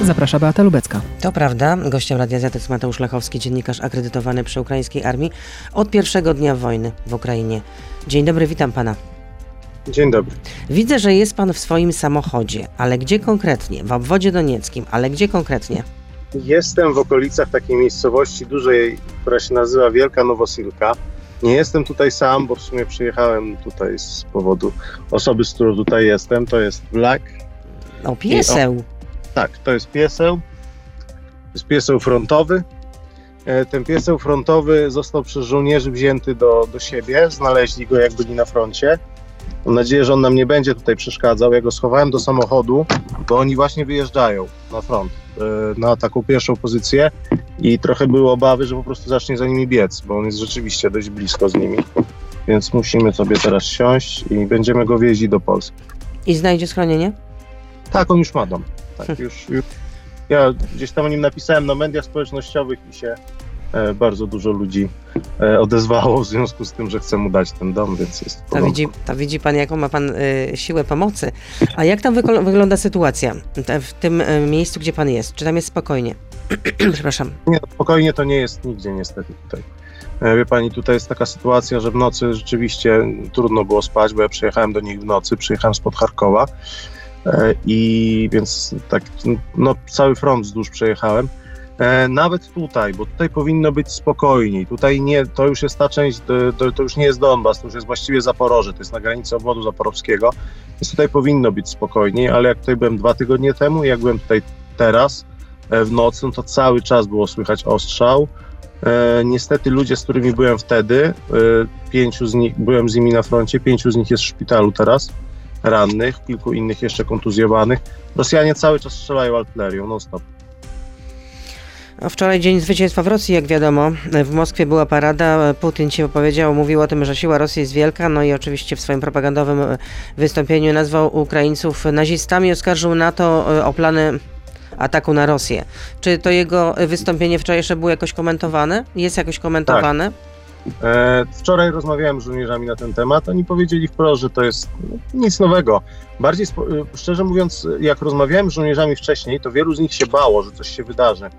Zaprasza Beata Lubecka. To prawda. Gościem Radia Z jest Mateusz Lechowski, dziennikarz akredytowany przy ukraińskiej armii od pierwszego dnia wojny w Ukrainie. Dzień dobry, witam pana. Dzień dobry. Widzę, że jest pan w swoim samochodzie, ale gdzie konkretnie? W obwodzie donieckim, ale gdzie konkretnie? Jestem w okolicach takiej miejscowości dużej, która się nazywa Wielka Nowosilka. Nie jestem tutaj sam, bo w sumie przyjechałem tutaj z powodu osoby, z którą tutaj jestem. To jest Black. O, pieseł. Tak, to jest pieseł. To jest pieseł frontowy. E, Ten pieseł frontowy został przez żołnierzy wzięty do, do siebie. Znaleźli go, jak byli na froncie. Mam nadzieję, że on nam nie będzie tutaj przeszkadzał. Ja go schowałem do samochodu, bo oni właśnie wyjeżdżają na front, e, na taką pierwszą pozycję i trochę były obawy, że po prostu zacznie za nimi biec, bo on jest rzeczywiście dość blisko z nimi. Więc musimy sobie teraz siąść i będziemy go wieźli do Polski. I znajdzie schronienie? Tak, on już ma dom. Tak, już, już. Ja gdzieś tam o nim napisałem na mediach społecznościowych i się e, bardzo dużo ludzi e, odezwało w związku z tym, że chcę mu dać ten dom, więc jest To widzi, to widzi pan, jaką ma pan y, siłę pomocy. A jak tam wyko- wygląda sytuacja w tym y, miejscu, gdzie pan jest? Czy tam jest spokojnie? Przepraszam. Nie, spokojnie to nie jest nigdzie niestety tutaj. E, Wie pani, tutaj jest taka sytuacja, że w nocy rzeczywiście trudno było spać, bo ja przyjechałem do nich w nocy, przyjechałem spod Charkowa e, i więc tak, no cały front wzdłuż przejechałem. E, Nawet tutaj, bo tutaj powinno być spokojniej. Tutaj nie, to już jest ta część, to, to, to już nie jest Donbas, to już jest właściwie Zaporoże, to jest na granicy obwodu zaporowskiego, więc tutaj powinno być spokojniej, ale jak tutaj byłem dwa tygodnie temu, jak byłem tutaj teraz, e, w nocy, no to cały czas było słychać ostrzał. E, niestety ludzie, z którymi byłem wtedy, e, pięciu z nich, byłem z nimi na froncie, pięciu z nich jest w szpitalu teraz, rannych, kilku innych jeszcze kontuzjowanych. Rosjanie cały czas strzelają artylerią, non stop. A Wczoraj dzień zwycięstwa w Rosji, jak wiadomo. W Moskwie była parada. Putin się opowiedział, mówił o tym, że siła Rosji jest wielka. No i oczywiście w swoim propagandowym wystąpieniu nazwał Ukraińców nazistami, oskarżył NATO e, o plany ataku na Rosję. Czy to jego wystąpienie wczorajsze było jakoś komentowane? Jest jakoś komentowane? E, Wczoraj rozmawiałem z żołnierzami na ten temat. Oni powiedzieli wprost, że to jest no, nic nowego. Bardziej, e, szczerze mówiąc, jak rozmawiałem z żołnierzami wcześniej, to wielu z nich się bało, że coś się wydarzy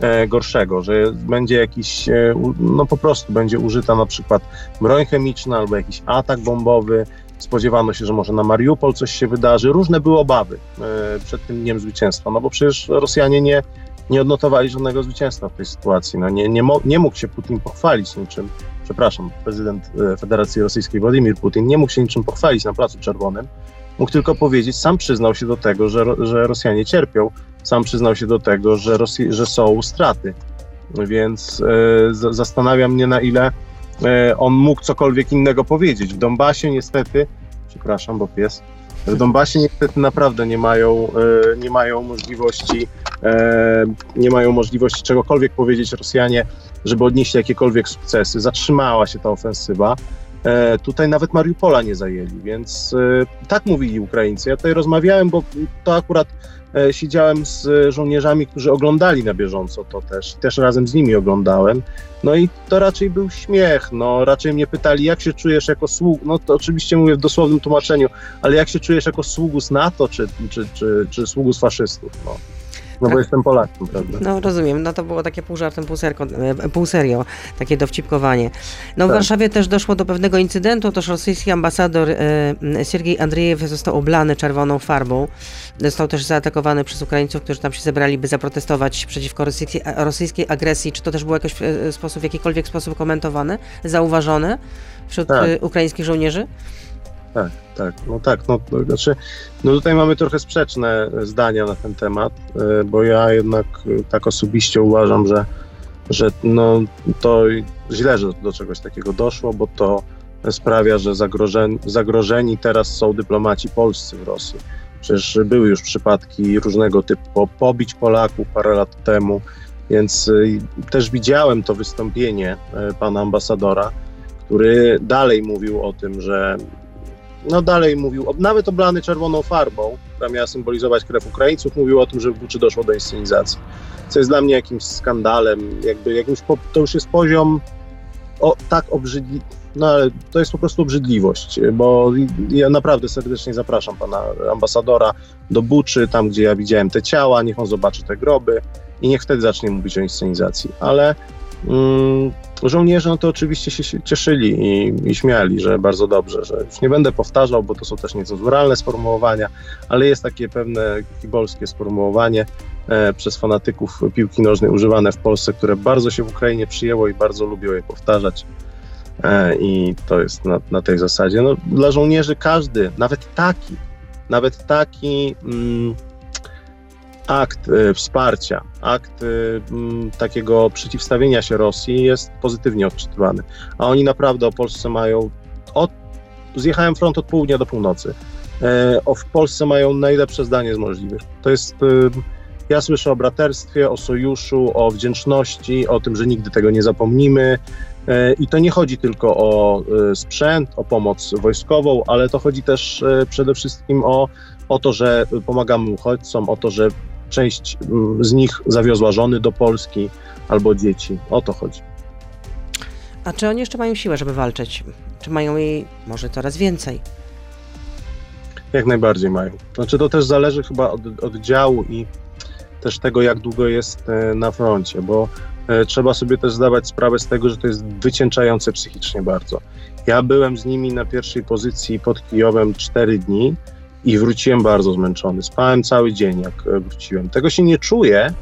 e, gorszego, że będzie jakiś, e, no po prostu będzie użyta na przykład broń chemiczna albo jakiś atak bombowy. Spodziewano się, że może na Mariupol coś się wydarzy. Różne były obawy e, przed tym dniem zwycięstwa, no bo przecież Rosjanie nie, nie odnotowali żadnego zwycięstwa w tej sytuacji. No nie, nie, nie mógł się Putin pochwalić niczym, przepraszam, prezydent e, Federacji Rosyjskiej Władimir Putin nie mógł się niczym pochwalić na Placu Czerwonym. Mógł tylko powiedzieć, sam przyznał się do tego, że, że Rosjanie cierpią, sam przyznał się do tego, że, Rosji- że są straty. Więc e, z- zastanawia mnie, na ile e, on mógł cokolwiek innego powiedzieć. W Donbasie niestety, przepraszam, bo pies, w Donbasie niestety naprawdę nie mają, e, nie mają możliwości nie mają możliwości czegokolwiek powiedzieć Rosjanie, żeby odnieśli jakiekolwiek sukcesy. Zatrzymała się ta ofensywa. E, tutaj nawet Mariupola nie zajęli, więc e, tak mówili Ukraińcy. Ja tutaj rozmawiałem, bo to akurat e, siedziałem z żołnierzami, którzy oglądali na bieżąco to też. Też razem z nimi oglądałem. No i to raczej był śmiech. No, raczej mnie pytali, jak się czujesz jako sług. No to oczywiście mówię w dosłownym tłumaczeniu, ale jak się czujesz jako sługus NATO, czy, czy, czy, czy sługus faszystów? No, no bo Tak. jestem Polakiem, prawda? No rozumiem, no to było takie pół żartem, pół, serko, e, pół serio, takie dowcipkowanie. No w Tak. Warszawie też doszło do pewnego incydentu, toż rosyjski ambasador e, Siergiej Andrzejew został oblany czerwoną farbą. Został też zaatakowany przez Ukraińców, którzy tam się zebrali, by zaprotestować przeciwko rosyjskiej, rosyjskiej agresji. Czy to też było jakoś e, sposób, w jakikolwiek sposób komentowane, zauważone wśród Tak. e, ukraińskich żołnierzy? Tak, tak, no tak, no to znaczy, no tutaj mamy trochę sprzeczne zdania na ten temat, e, bo ja jednak e, tak osobiście uważam, że, że no to źle, że do czegoś takiego doszło, bo to sprawia, że zagrożeni, zagrożeni teraz są dyplomaci polscy w Rosji. Przecież były już przypadki różnego typu po- pobić Polaków parę lat temu, więc też widziałem to wystąpienie e, pana ambasadora, który dalej mówił o tym, że no dalej mówił, nawet oblany czerwoną farbą, która miała symbolizować krew Ukraińców, mówił o tym, że w Buczy doszło do inscenizacji. Co jest dla mnie jakimś skandalem, jakby jakimś, to już jest poziom o, tak obrzydliwy, No ale to jest po prostu obrzydliwość, bo ja naprawdę serdecznie zapraszam pana ambasadora do Buczy, tam gdzie ja widziałem te ciała, niech on zobaczy te groby i niech wtedy zacznie mówić o inscenizacji. Ale żołnierze no to oczywiście się cieszyli i, i śmiali, że bardzo dobrze, że już nie będę powtarzał, bo to są też niecenzuralne sformułowania, ale jest takie pewne kibolskie sformułowanie e, przez fanatyków piłki nożnej używane w Polsce, które bardzo się w Ukrainie przyjęło i bardzo lubią je powtarzać. E, I to jest na, na tej zasadzie. No, dla żołnierzy każdy, nawet taki, nawet taki mm, akt y, wsparcia, akt m, takiego przeciwstawienia się Rosji jest pozytywnie odczytywany. A oni naprawdę o Polsce mają. Od, zjechałem front od południa do północy. E, o, w Polsce mają najlepsze zdanie z możliwych. To jest. Ja słyszę o braterstwie, o sojuszu, o wdzięczności, o tym, że nigdy tego nie zapomnimy. E, I to nie chodzi tylko o e, sprzęt, o pomoc wojskową, ale to chodzi też e, przede wszystkim o, o to, że pomagamy uchodźcom, o to, że część mm, z nich zawiozła żony do Polski albo dzieci. O to chodzi. A czy oni jeszcze mają siłę, żeby walczyć? Czy mają jej może coraz więcej? Jak najbardziej mają. Znaczy to też zależy chyba od, od działu i też tego, jak długo jest na froncie, bo E, trzeba sobie też zdawać sprawę z tego, że to jest wycięczające psychicznie bardzo. Ja byłem z nimi na pierwszej pozycji pod Kijowem 4 dni i wróciłem bardzo zmęczony. Spałem cały dzień, jak e, wróciłem. Tego się nie czuję,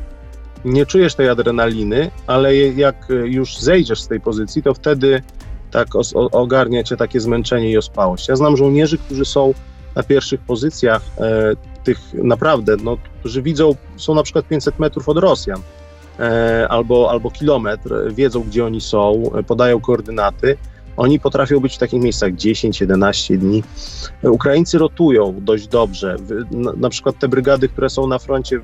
nie czujesz tej adrenaliny, ale jak już zejdziesz z tej pozycji, to wtedy tak ogarnia cię takie zmęczenie i ospałość. Ja znam żołnierzy, którzy są na pierwszych pozycjach, e, tych naprawdę, no, którzy widzą, są na przykład 500 metrów od Rosjan E, albo, albo kilometr, wiedzą gdzie oni są, podają koordynaty. Oni potrafią być w takich miejscach 10-11 dni. Ukraińcy rotują dość dobrze. Na, przykład te brygady, które są na froncie,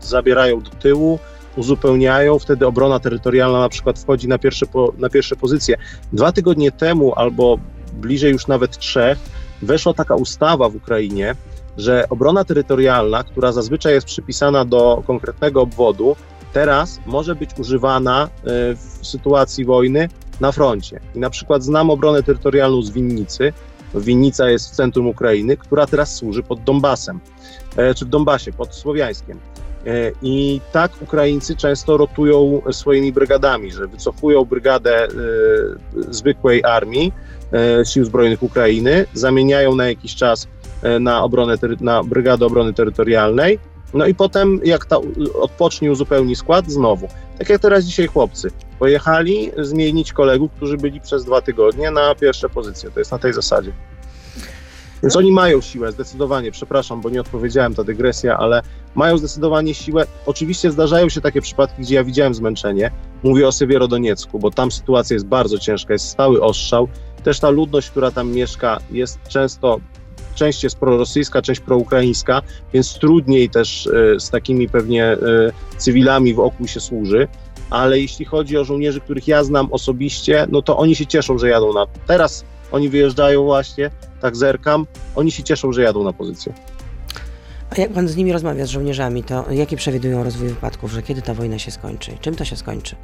zabierają do tyłu, uzupełniają, wtedy obrona terytorialna na przykład wchodzi na pierwsze, po, na pierwsze pozycje. Dwa tygodnie temu, albo bliżej już nawet trzech, weszła taka ustawa w Ukrainie, że obrona terytorialna, która zazwyczaj jest przypisana do konkretnego obwodu, teraz może być używana e, w sytuacji wojny na froncie. I na przykład znam obronę terytorialną z Winnicy. Winnica jest w centrum Ukrainy, która teraz służy pod Donbasem, e, czy w Donbasie, pod Słowiańskiem. E, I tak Ukraińcy często rotują swoimi brygadami, że wycofują brygadę zwykłej armii, sił zbrojnych Ukrainy, zamieniają na jakiś czas na, obronę, na brygadę obrony terytorialnej no i potem, jak ta odpocznie, uzupełni skład, znowu. Tak jak teraz dzisiaj chłopcy. Pojechali zmienić kolegów, którzy byli przez dwa tygodnie na pierwsze pozycje. To jest na tej zasadzie. Więc oni mają siłę, zdecydowanie, przepraszam, bo nie odpowiedziałem, ta dygresja, ale mają zdecydowanie siłę. Oczywiście zdarzają się takie przypadki, gdzie ja widziałem zmęczenie. Mówię o Sewierodoniecku, bo tam sytuacja jest bardzo ciężka, jest stały ostrzał. Też ta ludność, która tam mieszka, jest często część jest prorosyjska, część proukraińska, więc trudniej też e, z takimi pewnie e, cywilami wokół się służy. Ale jeśli chodzi o żołnierzy, których ja znam osobiście, no to oni się cieszą, że jadą na. Teraz oni wyjeżdżają właśnie, tak zerkam, oni się cieszą, że jadą na pozycję. A jak pan z nimi rozmawia, z żołnierzami, to jaki przewidują rozwój wypadków, że kiedy ta wojna się skończy? Czym to się skończy?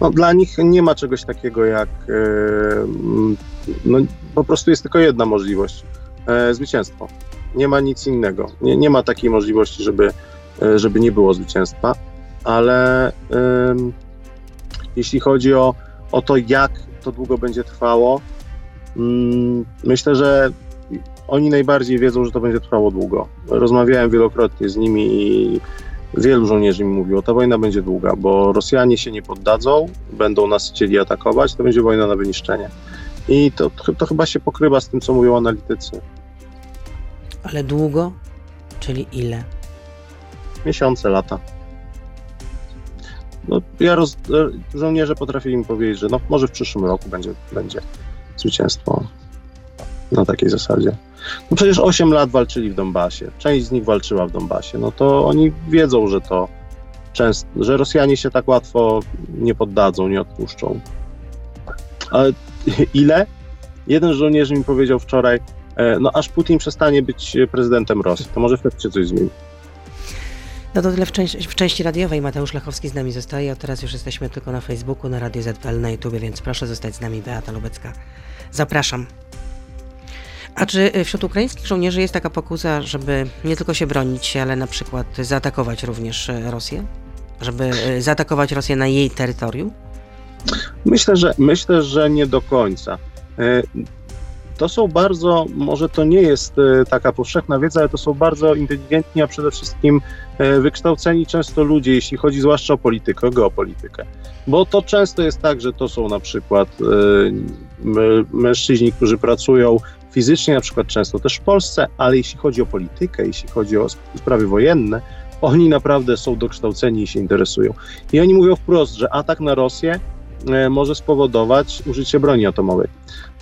No, dla nich nie ma czegoś takiego jak. no, po prostu jest tylko jedna możliwość e, zwycięstwo. Nie ma nic innego. Nie, nie ma takiej możliwości, żeby, e, żeby nie było zwycięstwa, ale e, jeśli chodzi o, o to, jak to długo będzie trwało, mm, myślę, że oni najbardziej wiedzą, że to będzie trwało długo. Rozmawiałem wielokrotnie z nimi i wielu żołnierzy mi mówiło, ta wojna będzie długa, bo Rosjanie się nie poddadzą, będą nas chcieli atakować, to będzie wojna na wyniszczenie. I to, to chyba się pokrywa z tym, co mówią analitycy. Ale długo? Czyli ile? Miesiące, lata. No, ja roz, żołnierze potrafili mi powiedzieć, że no, może w przyszłym roku będzie, będzie zwycięstwo na takiej zasadzie. No przecież 8 lat walczyli w Donbasie. Część z nich walczyła w Donbasie. No to oni wiedzą, że to często, że Rosjanie się tak łatwo nie poddadzą, nie odpuszczą. Ale ile? Jeden żołnierz mi powiedział wczoraj, e, no aż Putin przestanie być prezydentem Rosji, to może wtedy się coś zmieni. No to tyle w, części, w części radiowej. Mateusz Lechowski z nami zostaje, a teraz już jesteśmy tylko na Facebooku, na Radio ZPL, na YouTube, więc proszę zostać z nami, Beata Lubecka. Zapraszam. A czy y, wśród ukraińskich żołnierzy jest taka pokusa, żeby nie tylko się bronić, ale na przykład zaatakować również Rosję? Żeby zaatakować Rosję na jej terytorium? Myślę, że myślę, że nie do końca. To są bardzo, może to nie jest taka powszechna wiedza, ale to są bardzo inteligentni, a przede wszystkim wykształceni często ludzie, jeśli chodzi zwłaszcza o politykę, o geopolitykę. Bo to często jest tak, że to są na przykład mężczyźni, którzy pracują fizycznie, na przykład często też w Polsce, ale jeśli chodzi o politykę, jeśli chodzi o sprawy wojenne, oni naprawdę są dokształceni i się interesują. I oni mówią wprost, że atak na Rosję e, może spowodować użycie broni atomowej,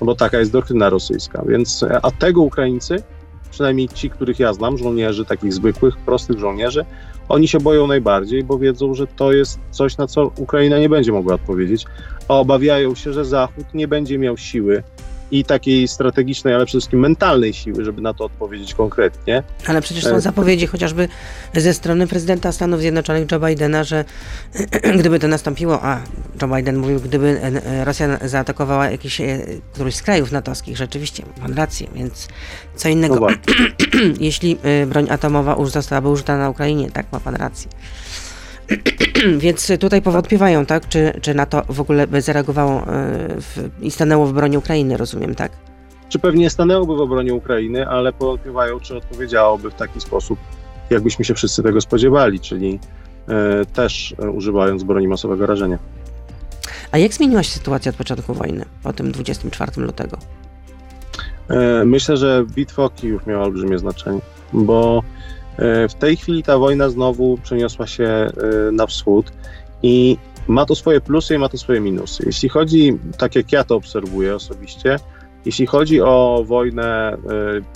no bo taka jest doktryna rosyjska. Więc, e, a tego Ukraińcy, przynajmniej ci, których ja znam, żołnierzy, takich zwykłych, prostych żołnierzy, oni się boją najbardziej, bo wiedzą, że to jest coś, na co Ukraina nie będzie mogła odpowiedzieć, a obawiają się, że Zachód nie będzie miał siły i takiej strategicznej, ale przede wszystkim mentalnej siły, żeby na to odpowiedzieć konkretnie. Ale przecież są e, zapowiedzi chociażby ze strony prezydenta Stanów Zjednoczonych Joe Bidena, że gdyby to nastąpiło, a Joe Biden mówił, gdyby Rosja zaatakowała jakiś, e, któryś z krajów natowskich, rzeczywiście, mam rację, więc co innego, no jeśli e, broń atomowa już zostałaby użyta na Ukrainie, tak, ma pan rację. Więc tutaj powątpiewają, tak? Czy, czy NATO w ogóle by zareagowało e, w, i stanęło w obronie Ukrainy, rozumiem, tak? Czy pewnie stanęłoby w obronie Ukrainy, ale powątpiewają, czy odpowiedziałoby w taki sposób, jakbyśmy się wszyscy tego spodziewali, czyli e, też e, używając broni masowego rażenia. A jak zmieniła się sytuacja od początku wojny, po tym 24 lutego? E, myślę, że bitwa o Kijów miała olbrzymie znaczenie, bo w tej chwili ta wojna znowu przeniosła się e, na wschód i ma to swoje plusy i ma to swoje minusy. Jeśli chodzi, tak jak ja to obserwuję osobiście, jeśli chodzi o wojnę e,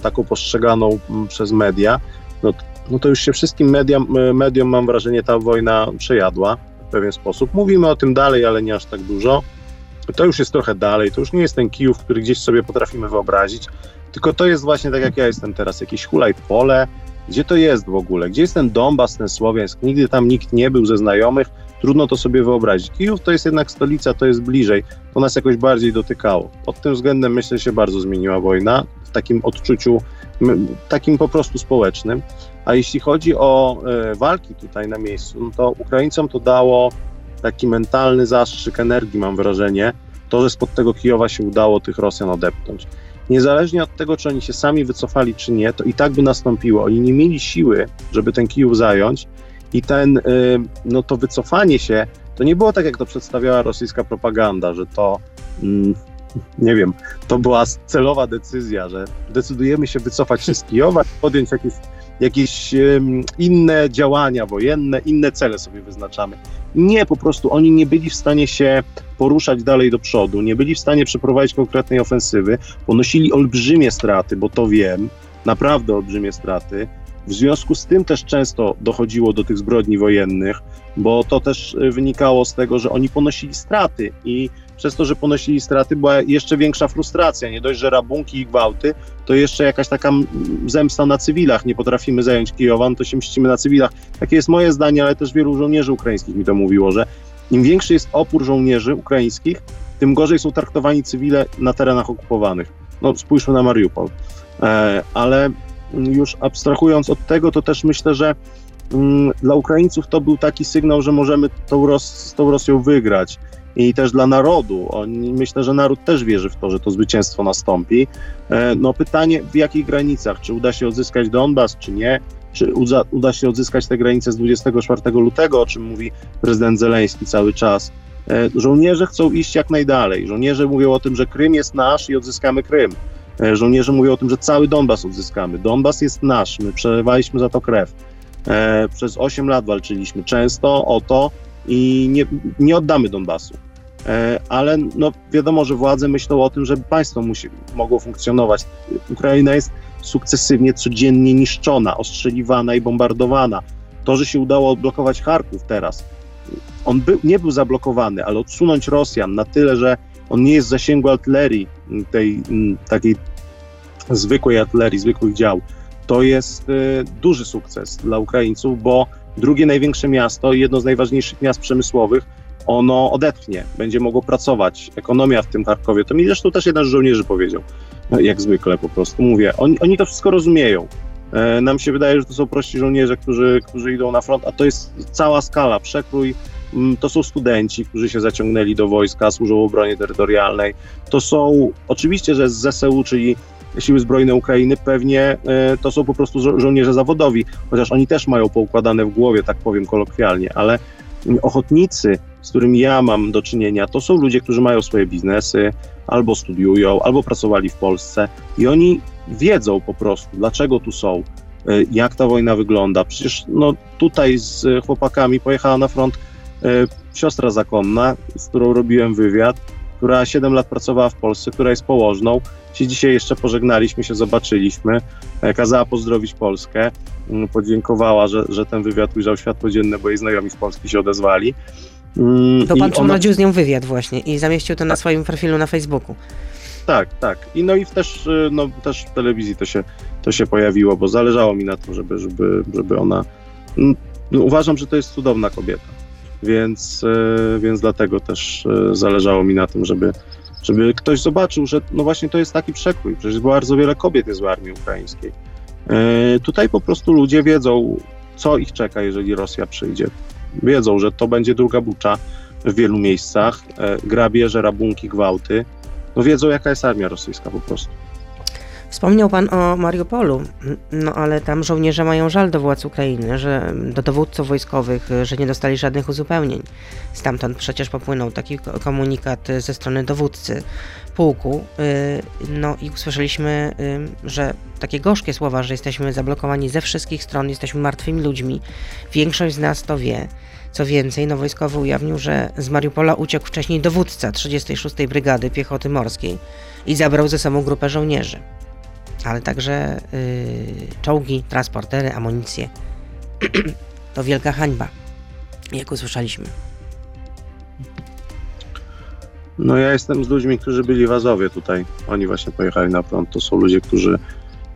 taką postrzeganą przez media, no, no to już się wszystkim mediom, mediom, mam wrażenie, ta wojna przejadła w pewien sposób. Mówimy o tym dalej, ale nie aż tak dużo. To już jest trochę dalej, to już nie jest ten Kijów, który gdzieś sobie potrafimy wyobrazić, tylko to jest właśnie tak jak ja jestem teraz, jakieś hulaj pole, gdzie to jest w ogóle? Gdzie jest ten Donbas, ten Słowiańsk? Nigdy tam nikt nie był ze znajomych. Trudno to sobie wyobrazić. Kijów to jest jednak stolica, to jest bliżej. To nas jakoś bardziej dotykało. Pod tym względem myślę się bardzo zmieniła wojna w takim odczuciu, takim po prostu społecznym. A jeśli chodzi o e, walki tutaj na miejscu, no to Ukraińcom to dało taki mentalny zastrzyk energii, mam wrażenie, to, że spod tego Kijowa się udało tych Rosjan odepchnąć niezależnie od tego, czy oni się sami wycofali, czy nie, to i tak by nastąpiło. Oni nie mieli siły, żeby ten Kijów zająć i ten, y, no to wycofanie się, to nie było tak, jak to przedstawiała rosyjska propaganda, że to, mm, nie wiem, to była celowa decyzja, że decydujemy się wycofać się z Kijowa, podjąć jakieś jakieś inne działania wojenne, inne cele sobie wyznaczamy. Nie, po prostu oni nie byli w stanie się poruszać dalej do przodu, nie byli w stanie przeprowadzić konkretnej ofensywy, ponosili olbrzymie straty, bo to wiem, naprawdę olbrzymie straty. W związku z tym też często dochodziło do tych zbrodni wojennych, bo to też y, wynikało z tego, że oni ponosili straty i przez to, że ponosili straty, była jeszcze większa frustracja. Nie dość, że rabunki i gwałty, to jeszcze jakaś taka zemsta na cywilach. Nie potrafimy zająć Kijowa, no to się mścimy na cywilach. Takie jest moje zdanie, ale też wielu żołnierzy ukraińskich mi to mówiło, że im większy jest opór żołnierzy ukraińskich, tym gorzej są traktowani cywile na terenach okupowanych. No spójrzmy na Mariupol. E, ale już abstrahując od tego, to też myślę, że mm, dla Ukraińców to był taki sygnał, że możemy tą Ros tą Rosją wygrać i też dla narodu. Myślę, że naród też wierzy w to, że to zwycięstwo nastąpi. E, no pytanie, w jakich granicach? Czy uda się odzyskać Donbas, czy nie? Czy uda, uda się odzyskać te granice z 24 lutego, o czym mówi prezydent Zeleński cały czas? E, żołnierze chcą iść jak najdalej. Żołnierze mówią o tym, że Krym jest nasz i odzyskamy Krym. E, żołnierze mówią o tym, że cały Donbas odzyskamy. Donbas jest nasz, my przelewaliśmy za to krew. Przez 8 lat walczyliśmy często o to, i nie, nie oddamy Donbasu. E, ale no, wiadomo, że władze myślą o tym, że państwo musi, mogło funkcjonować. Ukraina jest sukcesywnie, codziennie niszczona, ostrzeliwana i bombardowana. To, że się udało odblokować Charków teraz, on był, nie był zablokowany, ale odsunąć Rosjan na tyle, że on nie jest w zasięgu artylerii, tej takiej zwykłej artylerii, zwykłych dział, to jest y, duży sukces dla Ukraińców, bo drugie największe miasto, jedno z najważniejszych miast przemysłowych, ono odetchnie, będzie mogło pracować, ekonomia w tym Charkowie. To mi zresztą też jeden z żołnierzy powiedział, no, jak zwykle po prostu. Mówię, oni, oni to wszystko rozumieją. E, nam się wydaje, że to są prości żołnierze, którzy, którzy idą na front, a to jest cała skala, przekrój. To są studenci, którzy się zaciągnęli do wojska, służą obronie terytorialnej. To są, oczywiście, że z ZSU, czyli Siły Zbrojne Ukrainy, pewnie e, to są po prostu żo żołnierze zawodowi, chociaż oni też mają poukładane w głowie, tak powiem kolokwialnie, ale ochotnicy, z którymi ja mam do czynienia, to są ludzie, którzy mają swoje biznesy, albo studiują, albo pracowali w Polsce i oni wiedzą po prostu, dlaczego tu są, e, jak ta wojna wygląda. Przecież no, tutaj z chłopakami pojechała na front e, siostra zakonna, z którą robiłem wywiad, która 7 lat pracowała w Polsce, która jest położną. Się dzisiaj jeszcze pożegnaliśmy, się zobaczyliśmy. E, kazała pozdrowić Polskę. Mm, podziękowała, że, że ten wywiad ujrzał światło dzienne, bo jej znajomi z Polski się odezwali. Mm, to pan przeprowadził ona... z nią wywiad właśnie i zamieścił to na swoim profilu na Facebooku. Tak, tak. I no i też, y, no, też w telewizji to się, to się pojawiło, bo zależało mi na tym, żeby, żeby, żeby ona. No, uważam, że to jest cudowna kobieta, więc, y, więc dlatego też y, zależało mi na tym, żeby, żeby ktoś zobaczył, że no właśnie to jest taki przekrój. Przecież bardzo wiele kobiet jest w armii ukraińskiej. Tutaj po prostu ludzie wiedzą, co ich czeka, jeżeli Rosja przyjdzie. Wiedzą, że to będzie druga bucza w wielu miejscach, grabieże, rabunki, gwałty no wiedzą, jaka jest armia rosyjska po prostu. Wspomniał pan o Mariupolu, no ale tam żołnierze mają żal do władz Ukrainy, że do dowódców wojskowych, że nie dostali żadnych uzupełnień. Stamtąd przecież popłynął taki komunikat ze strony dowódcy pułku. Y, no i usłyszeliśmy, y, że takie gorzkie słowa, że jesteśmy zablokowani ze wszystkich stron, jesteśmy martwymi ludźmi. Większość z nas to wie. Co więcej, no wojskowy ujawnił, że z Mariupola uciekł wcześniej dowódca 36. Brygady Piechoty Morskiej i zabrał ze sobą grupę żołnierzy. Ale także yy, czołgi, transportery, amunicję. to wielka hańba, jak usłyszeliśmy. No ja jestem z ludźmi, którzy byli w Azowie tutaj. Oni właśnie pojechali na front. To są ludzie, którzy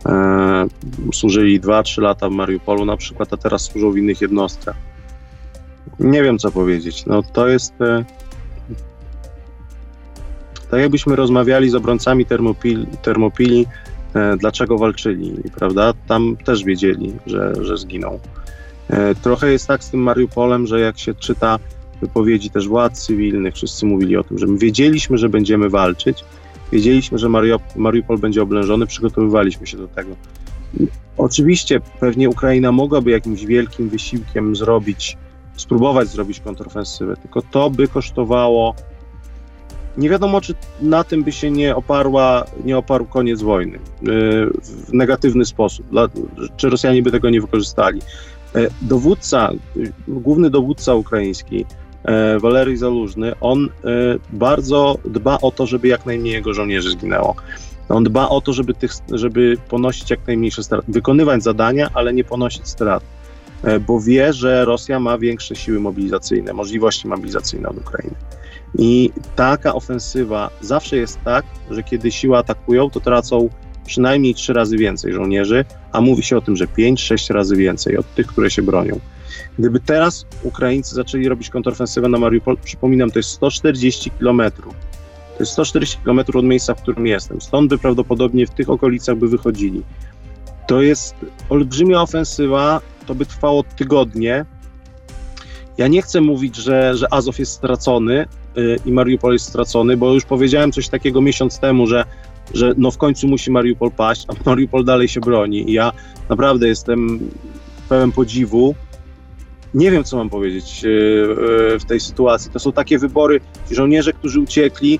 e, służyli 2-3 lata w Mariupolu na przykład, a teraz służą w innych jednostkach. Nie wiem, co powiedzieć. No to jest. E, tak jakbyśmy rozmawiali z obrońcami termopili, termopili dlaczego walczyli, prawda? Tam też wiedzieli, że, że zginą. E, trochę jest tak z tym Mariupolem, że jak się czyta wypowiedzi też władz cywilnych, wszyscy mówili o tym, że my wiedzieliśmy, że będziemy walczyć, wiedzieliśmy, że Mariupol będzie oblężony, przygotowywaliśmy się do tego. Oczywiście pewnie Ukraina mogłaby jakimś wielkim wysiłkiem zrobić spróbować zrobić kontrofensywę, tylko to by kosztowało. Nie wiadomo, czy na tym by się nie oparła, nie oparł koniec wojny y, w negatywny sposób, czy Rosjanie by tego nie wykorzystali. E, dowódca, główny dowódca ukraiński, e, Walery Zalużny, on e, bardzo dba o to, żeby jak najmniej jego żołnierzy zginęło. On dba o to, żeby, tych, żeby ponosić jak najmniejsze straty, wykonywać zadania, ale nie ponosić strat. Bo wie, że Rosja ma większe siły mobilizacyjne, możliwości mobilizacyjne od Ukrainy. I taka ofensywa zawsze jest tak, że kiedy siły atakują, to tracą przynajmniej trzy razy więcej żołnierzy, a mówi się o tym, że pięć, sześć razy więcej od tych, które się bronią. Gdyby teraz Ukraińcy zaczęli robić kontrofensywę na Mariupol, przypominam, to jest 140 kilometrów. To jest 140 kilometrów od miejsca, w którym jestem. Stąd by prawdopodobnie w tych okolicach by wychodzili. To jest olbrzymia ofensywa, to by trwało tygodnie. Ja nie chcę mówić, że, że Azow jest stracony yy, i Mariupol jest stracony, bo już powiedziałem coś takiego miesiąc temu, że, że no w końcu musi Mariupol paść, a Mariupol dalej się broni. I ja naprawdę jestem pełen podziwu. Nie wiem, co mam powiedzieć yy, yy, w tej sytuacji. To są takie wybory. Ci żołnierze, którzy uciekli,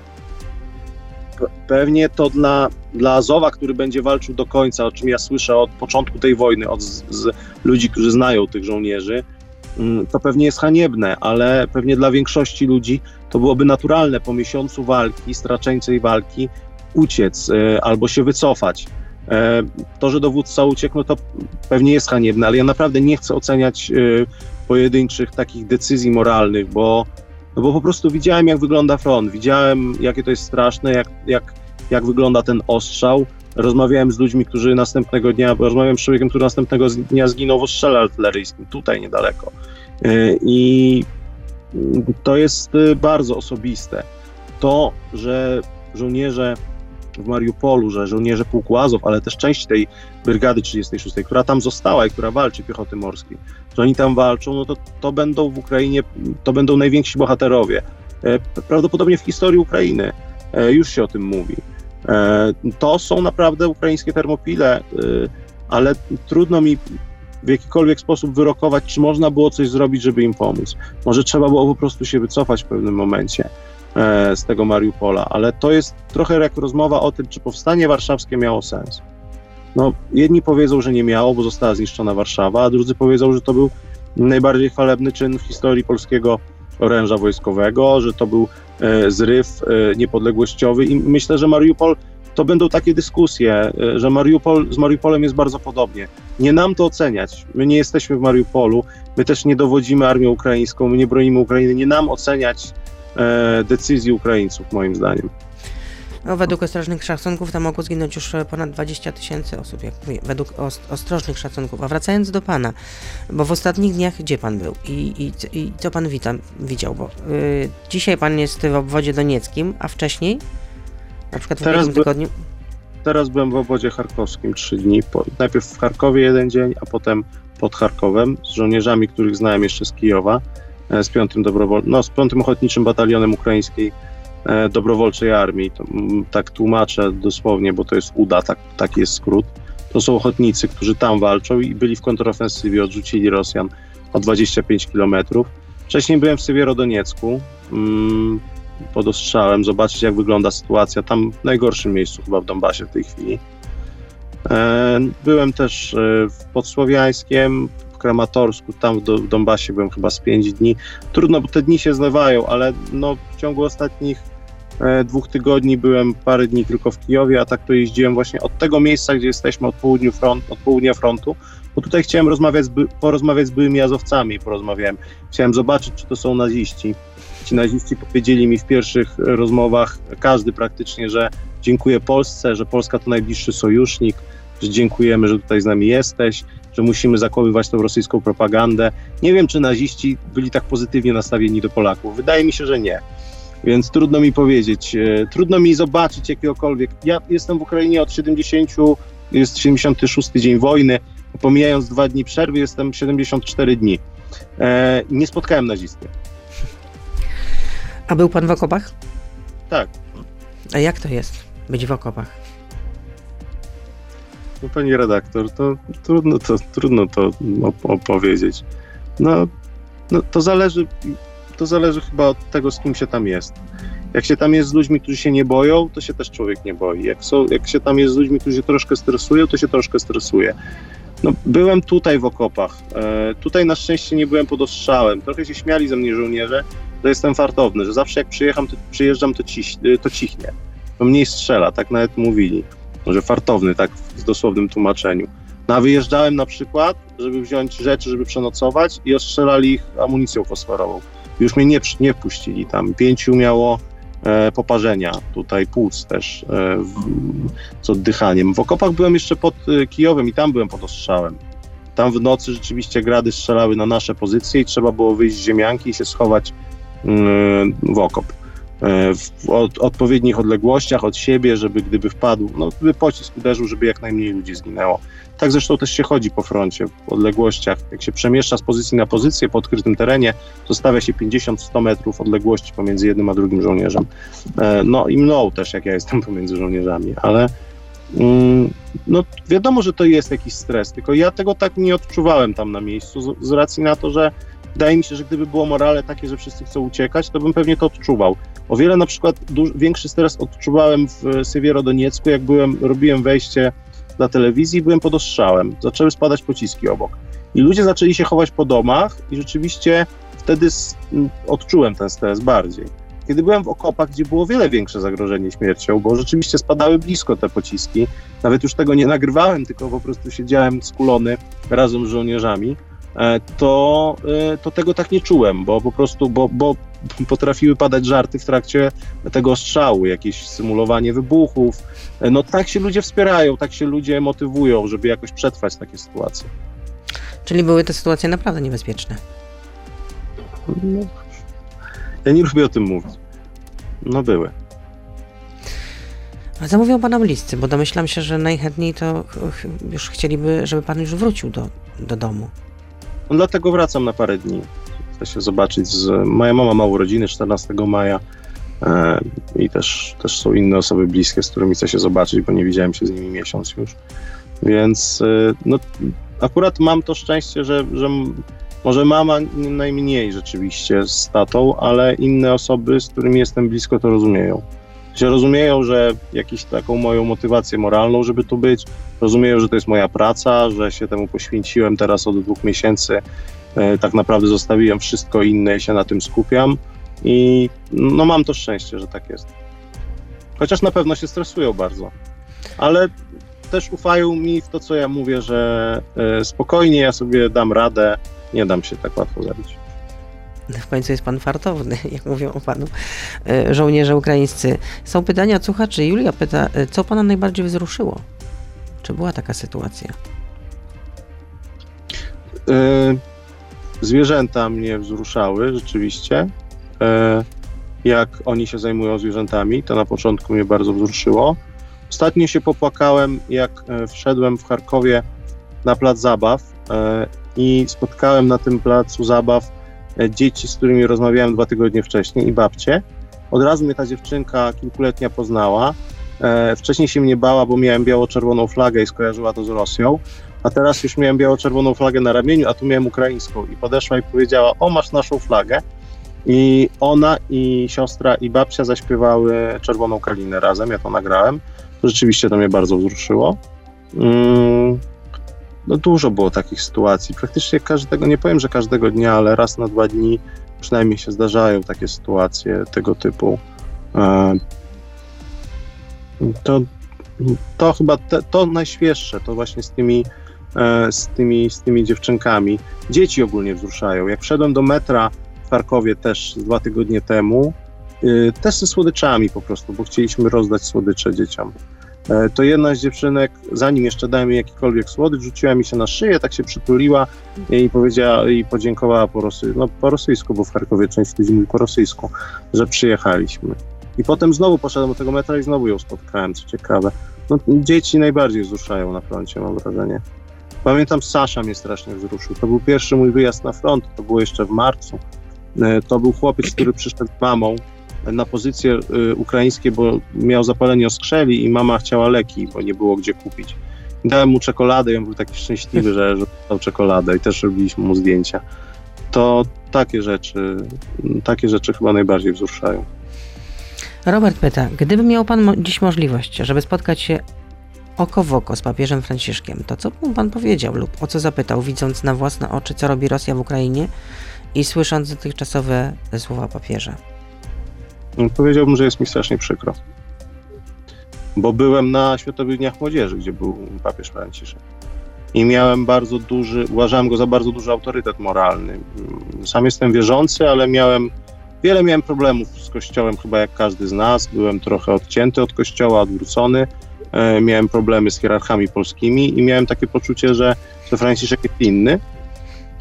pewnie to dla, dla Azowa, który będzie walczył do końca, o czym ja słyszę od początku tej wojny, od z, z ludzi, którzy znają tych żołnierzy, to pewnie jest haniebne, ale pewnie dla większości ludzi to byłoby naturalne po miesiącu walki, straczeńcej walki, uciec e, albo się wycofać. E, to, że dowódca uciekł, no to pewnie jest haniebne, ale ja naprawdę nie chcę oceniać e, pojedynczych takich decyzji moralnych, bo no bo po prostu widziałem, jak wygląda front, widziałem, jakie to jest straszne, jak, jak, jak wygląda ten ostrzał. Rozmawiałem z ludźmi, którzy następnego dnia, rozmawiałem z człowiekiem, który następnego dnia zginął w ostrzelze artyleryjskim, tutaj niedaleko. I to jest bardzo osobiste. To, że żołnierze w Mariupolu, że żołnierze pułku Azov, ale też część tej brygady 36, która tam została i która walczy piechoty morskiej, że oni tam walczą, no to, to będą w Ukrainie, to będą najwięksi bohaterowie. E, prawdopodobnie w historii Ukrainy e, już się o tym mówi. E, to są naprawdę ukraińskie termopile, ale trudno mi w jakikolwiek sposób wyrokować, czy można było coś zrobić, żeby im pomóc. Może trzeba było po prostu się wycofać w pewnym momencie. E, z tego Mariupola, ale to jest trochę jak rozmowa o tym, czy powstanie warszawskie miało sens. No, jedni powiedzą, że nie miało, bo została zniszczona Warszawa, a drudzy powiedzą, że to był najbardziej chwalebny czyn w historii polskiego oręża wojskowego, że to był e, zryw e, niepodległościowy i myślę, że Mariupol to będą takie dyskusje, e, że Mariupol, z Mariupolem jest bardzo podobnie. Nie nam to oceniać. My nie jesteśmy w Mariupolu, my też nie dowodzimy armią ukraińską, my nie bronimy Ukrainy. Nie nam oceniać decyzji Ukraińców, moim zdaniem. No, według ostrożnych szacunków tam mogło zginąć już e, ponad 20 tysięcy osób, jak mówię, według ostrożnych szacunków. A wracając do Pana, bo w ostatnich dniach gdzie Pan był i, i, i co Pan widział? Bo y, dzisiaj Pan jest w obwodzie donieckim, a wcześniej, na przykład w teraz tygodniu? Teraz byłem w obwodzie charkowskim trzy dni. Po, najpierw w Charkowie jeden dzień, a potem pod Charkowem z żołnierzami, których znałem jeszcze z Kijowa. E, z piątym dobrowol... no, z piątym ochotniczym batalionem ukraińskiej dobrowolczej armii. To, tak tłumaczę dosłownie, bo to jest UDA, tak, taki jest skrót. To są ochotnicy, którzy tam walczą i byli w kontrofensywie, odrzucili Rosjan o 25 kilometrów. Wcześniej byłem w Sywierodoniecku mm, pod ostrzałem, zobaczyć jak wygląda sytuacja tam w najgorszym miejscu chyba w Donbasie w tej chwili. E, byłem też w Podsłowiańskiem, w Kramatorsku, tam w, Donbasie byłem chyba z 5 dni. Trudno, bo te dni się zlewają, ale no, w ciągu ostatnich e, dwóch tygodni byłem parę dni tylko w Kijowie, a tak to jeździłem właśnie od tego miejsca, gdzie jesteśmy, od, południu front, od południa frontu, bo tutaj chciałem rozmawiać z, porozmawiać z byłymi azowcami, porozmawiałem. Chciałem zobaczyć, czy to są naziści. Ci naziści powiedzieli mi w pierwszych rozmowach, każdy praktycznie, że dziękuję Polsce, że Polska to najbliższy sojusznik, że dziękujemy, że tutaj z nami jesteś, że musimy zakopywać tą rosyjską propagandę. Nie wiem, czy naziści byli tak pozytywnie nastawieni do Polaków. Wydaje mi się, że nie. Więc trudno mi powiedzieć, e, trudno mi zobaczyć jakiegokolwiek. Ja jestem w Ukrainie od 70, jest 76 dzień wojny, pomijając dwa dni przerwy, jestem 74 dni. E, nie spotkałem nazisty. A był pan w okopach? Tak. A jak to jest być w okopach? No pani redaktor, to trudno to, trudno to opowiedzieć. No, no to zależy, to zależy chyba od tego, z kim się tam jest. Jak się tam jest z ludźmi, którzy się nie boją, to się też człowiek nie boi. Jak, są, jak się tam jest z ludźmi, którzy się troszkę stresują, to się troszkę stresuje. No, byłem tutaj w okopach. E, tutaj na szczęście nie byłem pod ostrzałem. Trochę się śmiali ze mnie żołnierze, że jestem fartowny, że zawsze jak przyjecham, to, przyjeżdżam, to, ciś, to cichnie. To mniej strzela, tak nawet mówili że fartowny, tak w dosłownym tłumaczeniu. No a wyjeżdżałem na przykład, żeby wziąć rzeczy, żeby przenocować i ostrzelali ich amunicją fosforową. Już mnie nie, nie wpuścili tam. Pięciu miało e, poparzenia, tutaj płuc też e, w, z oddychaniem. W okopach byłem jeszcze pod e, Kijowem i tam byłem pod ostrzałem. Tam w nocy rzeczywiście grady strzelały na nasze pozycje i trzeba było wyjść z ziemianki i się schować mm, w okop. E, w od, odpowiednich odległościach od siebie, żeby gdyby wpadł, no gdyby pocisk uderzył, żeby jak najmniej ludzi zginęło. Tak zresztą też się chodzi po froncie, w odległościach. Jak się przemieszcza z pozycji na pozycję po odkrytym terenie, zostawia się 50-100 metrów odległości pomiędzy jednym a drugim żołnierzem. E, no i mną też, jak ja jestem pomiędzy żołnierzami, ale mm, no wiadomo, że to jest jakiś stres, tylko ja tego tak nie odczuwałem tam na miejscu, z, z racji na to, że Wydaje mi się, że gdyby było morale takie, że wszyscy chcą uciekać, to bym pewnie to odczuwał. O wiele na przykład większy stres odczuwałem w Sywierodoniecku, jak byłem, robiłem wejście dla telewizji, byłem pod ostrzałem. Zaczęły spadać pociski obok. I ludzie zaczęli się chować po domach i rzeczywiście wtedy odczułem ten stres bardziej. Kiedy byłem w okopach, gdzie było wiele większe zagrożenie śmiercią, bo rzeczywiście spadały blisko te pociski, nawet już tego nie nagrywałem, tylko po prostu siedziałem skulony razem z żołnierzami, to, e, to tego tak nie czułem, bo po prostu, bo, bo potrafiły padać żarty w trakcie tego strzału, jakieś symulowanie wybuchów. No tak się ludzie wspierają, tak się ludzie motywują, żeby jakoś przetrwać takie sytuacje. Czyli były te sytuacje naprawdę niebezpieczne. No, ja nie lubię o tym mówić. No były. A co mówią pana bliscy? Bo domyślam się, że najchętniej to już chcieliby, żeby pan już wrócił do, do domu. No dlatego wracam na parę dni. Chcę się zobaczyć z... Moja mama ma urodziny 14 maja e, i też, też są inne osoby bliskie, z którymi chcę się zobaczyć, bo nie widziałem się z nimi miesiąc już. Więc e, no, akurat mam to szczęście, że, że może mama najmniej rzeczywiście z tatą, ale inne osoby, z którymi jestem blisko, to rozumieją. Rozumieją, że jakąś taką moją motywację moralną, żeby tu być, rozumieją, że to jest moja praca, że się temu poświęciłem teraz od dwóch miesięcy. E, tak naprawdę zostawiłem wszystko inne i się na tym skupiam. I no mam to szczęście, że tak jest. Chociaż na pewno się stresują bardzo. Ale też ufają mi w to, co ja mówię, że e, spokojnie ja sobie dam radę, nie dam się tak łatwo zabić. W końcu jest pan fartowny, jak mówią o panu e, żołnierze ukraińscy. Są pytania od słuchaczy. Julia pyta, e, co pana najbardziej wzruszyło? Czy była taka sytuacja? Zwierzęta mnie wzruszały rzeczywiście. Jak oni się zajmują zwierzętami, to na początku mnie bardzo wzruszyło. Ostatnio się popłakałem, jak wszedłem w Charkowie na plac zabaw i spotkałem na tym placu zabaw e, dzieci, z którymi rozmawiałem dwa tygodnie wcześniej i babcie. Od razu mnie ta dziewczynka kilkuletnia poznała. E, wcześniej się mnie bała, bo miałem biało-czerwoną flagę i skojarzyła to z Rosją, a teraz już miałem biało-czerwoną flagę na ramieniu, a tu miałem ukraińską i podeszła i powiedziała, o masz naszą flagę. I ona i siostra i babcia zaśpiewały Czerwoną Kalinę razem, ja to nagrałem. To rzeczywiście to mnie bardzo wzruszyło. Mm, no dużo było takich sytuacji. Praktycznie każdego, nie powiem, że każdego dnia, ale raz na dwa dni przynajmniej się zdarzają takie sytuacje tego typu. E, to, to chyba te, to najświeższe, to właśnie z tymi, e, z, tymi, z tymi dziewczynkami. Dzieci ogólnie wzruszają. Jak wszedłem do metra w Charkowie też dwa tygodnie temu, e, też ze słodyczami po prostu, bo chcieliśmy rozdać słodycze dzieciom. E, to jedna z dziewczynek, zanim jeszcze dałem jej jakikolwiek słodycz, rzuciła mi się na szyję, tak się przytuliła i powiedziała i podziękowała po, no, po rosyjsku, bo w Charkowie część ludzi mówi po rosyjsku, że przyjechaliśmy. I potem znowu poszedłem do tego metra i znowu ją spotkałem, co ciekawe. No, dzieci najbardziej wzruszają na froncie, mam wrażenie. Pamiętam, Sasza mnie strasznie wzruszył. To był pierwszy mój wyjazd na front, to było jeszcze w marcu. E, to był chłopiec, który przyszedł z mamą na pozycje y, ukraińskie, bo miał zapalenie oskrzeli i mama chciała leki, bo nie było gdzie kupić. Dałem mu czekoladę i on był taki szczęśliwy, że, że dostał czekoladę i też robiliśmy mu zdjęcia. To takie rzeczy, takie rzeczy chyba najbardziej wzruszają. Robert pyta, gdyby miał pan dziś możliwość, żeby spotkać się oko w oko z papieżem Franciszkiem, to co by pan powiedział lub o co zapytał, widząc na własne oczy, co robi Rosja w Ukrainie i słysząc dotychczasowe słowa papieża? Powiedziałbym, że jest mi strasznie przykro. Bo byłem na Światowych Dniach Młodzieży, gdzie był papież Franciszek. I miałem bardzo duży, uważałem go za bardzo duży autorytet moralny. Sam jestem wierzący, ale miałem, wiele miałem problemów z Kościołem, chyba jak każdy z nas. Byłem trochę odcięty od Kościoła, odwrócony. E, miałem problemy z hierarchami polskimi i miałem takie poczucie, że, że Franciszek jest inny.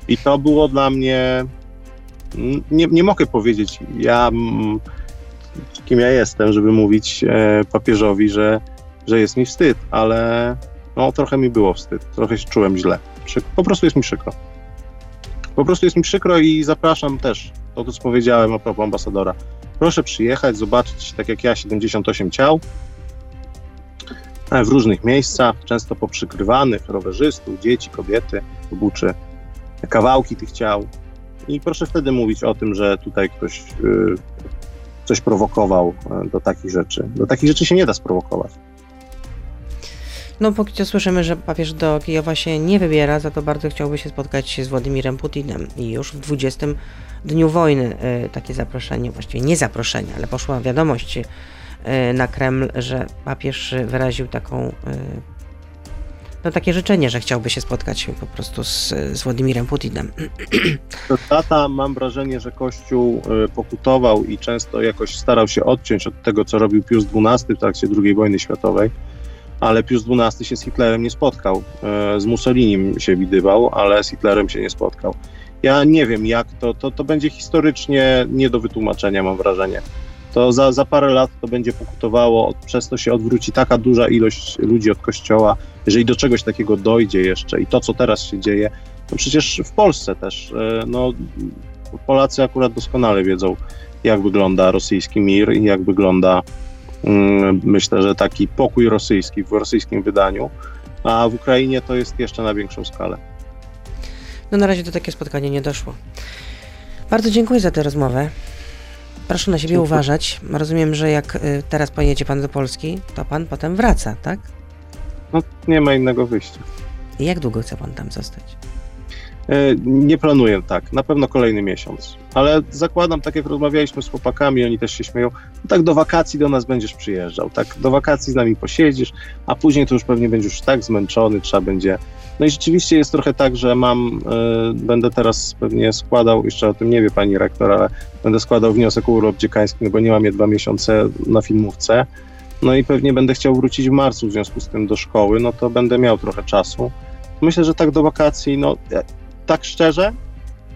I to było dla mnie, nie, nie mogę powiedzieć, ja kim ja jestem, żeby mówić e, papieżowi, że, że jest mi wstyd, ale no, trochę mi było wstyd, trochę się czułem źle. Po prostu jest mi przykro. Po prostu jest mi przykro i zapraszam też, to co powiedziałem a propos ambasadora. Proszę przyjechać, zobaczyć, tak jak ja, 78 ciał e, w różnych miejscach, często poprzykrywanych, rowerzystów, dzieci, kobiety, buczy kawałki tych ciał. I proszę wtedy mówić o tym, że tutaj ktoś coś prowokował e, do takich rzeczy. Do takich rzeczy się nie da sprowokować. No póki co słyszymy, że papież do Kijowa się nie wybiera, za to bardzo chciałby się spotkać z Władimirem Putinem. I już w 20 dniu wojny y, takie zaproszenie, właściwie nie zaproszenie, ale poszła wiadomość y, na Kreml, że papież wyraził taką no, takie życzenie, że chciałby się spotkać po prostu z, z Władimirem Putinem. Tata mam wrażenie, że Kościół y, pokutował i często jakoś starał się odciąć od tego, co robił Pius XII w trakcie II wojny światowej, ale Pius XII się z Hitlerem nie spotkał. Y, Z Mussolinim się widywał, ale z Hitlerem się nie spotkał. Ja nie wiem, jak to, to, to będzie historycznie nie do wytłumaczenia, mam wrażenie. To za, za parę lat to będzie pokutowało, przez to się odwróci taka duża ilość ludzi od kościoła, jeżeli do czegoś takiego dojdzie jeszcze i to, co teraz się dzieje, no przecież w Polsce też, e, no Polacy akurat doskonale wiedzą, jak wygląda rosyjski mir i jak wygląda, mm, myślę, że taki pokój rosyjski w rosyjskim wydaniu, a w Ukrainie to jest jeszcze na większą skalę. No na razie do takie spotkanie nie doszło. Bardzo dziękuję za tę rozmowę. Proszę na siebie Dziękuję. uważać. Rozumiem, że jak y, teraz pojedzie pan do Polski, to pan potem wraca, tak? No, nie ma innego wyjścia. I jak długo chce pan tam zostać? E, Nie planuję tak, na pewno kolejny miesiąc, ale zakładam, tak jak rozmawialiśmy z chłopakami, oni też się śmieją, no tak do wakacji do nas będziesz przyjeżdżał, tak do wakacji z nami posiedzisz, a później to już pewnie będziesz tak zmęczony, trzeba będzie. No i rzeczywiście jest trochę tak, że mam, e, będę teraz pewnie składał, jeszcze o tym nie wie pani rektor, ale będę składał wniosek o urlop dziekański, no bo nie mam je dwa miesiące na filmówce. No i pewnie będę chciał wrócić w marcu w związku z tym do szkoły, no to będę miał trochę czasu. Myślę, że tak do wakacji, no e, tak szczerze,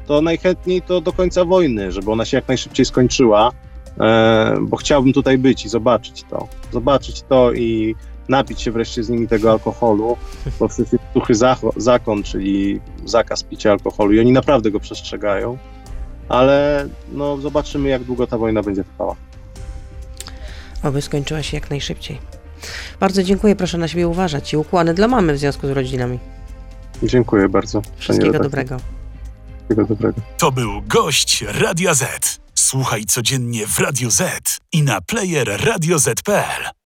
to najchętniej to do końca wojny, żeby ona się jak najszybciej skończyła, e, bo chciałbym tutaj być i zobaczyć to. Zobaczyć to i napić się wreszcie z nimi tego alkoholu, bo suchy zacho- zakon, czyli zakaz picia alkoholu i oni naprawdę go przestrzegają, ale no zobaczymy jak długo ta wojna będzie trwała. Oby skończyła się jak najszybciej. Bardzo dziękuję, proszę na siebie uważać i ukłony dla mamy w związku z rodzinami. Dziękuję bardzo. Wszystkiego dobrego. Wszystkiego dobrego. To był gość Radia Z. Słuchaj codziennie w Radio Z i na player radioz.pl.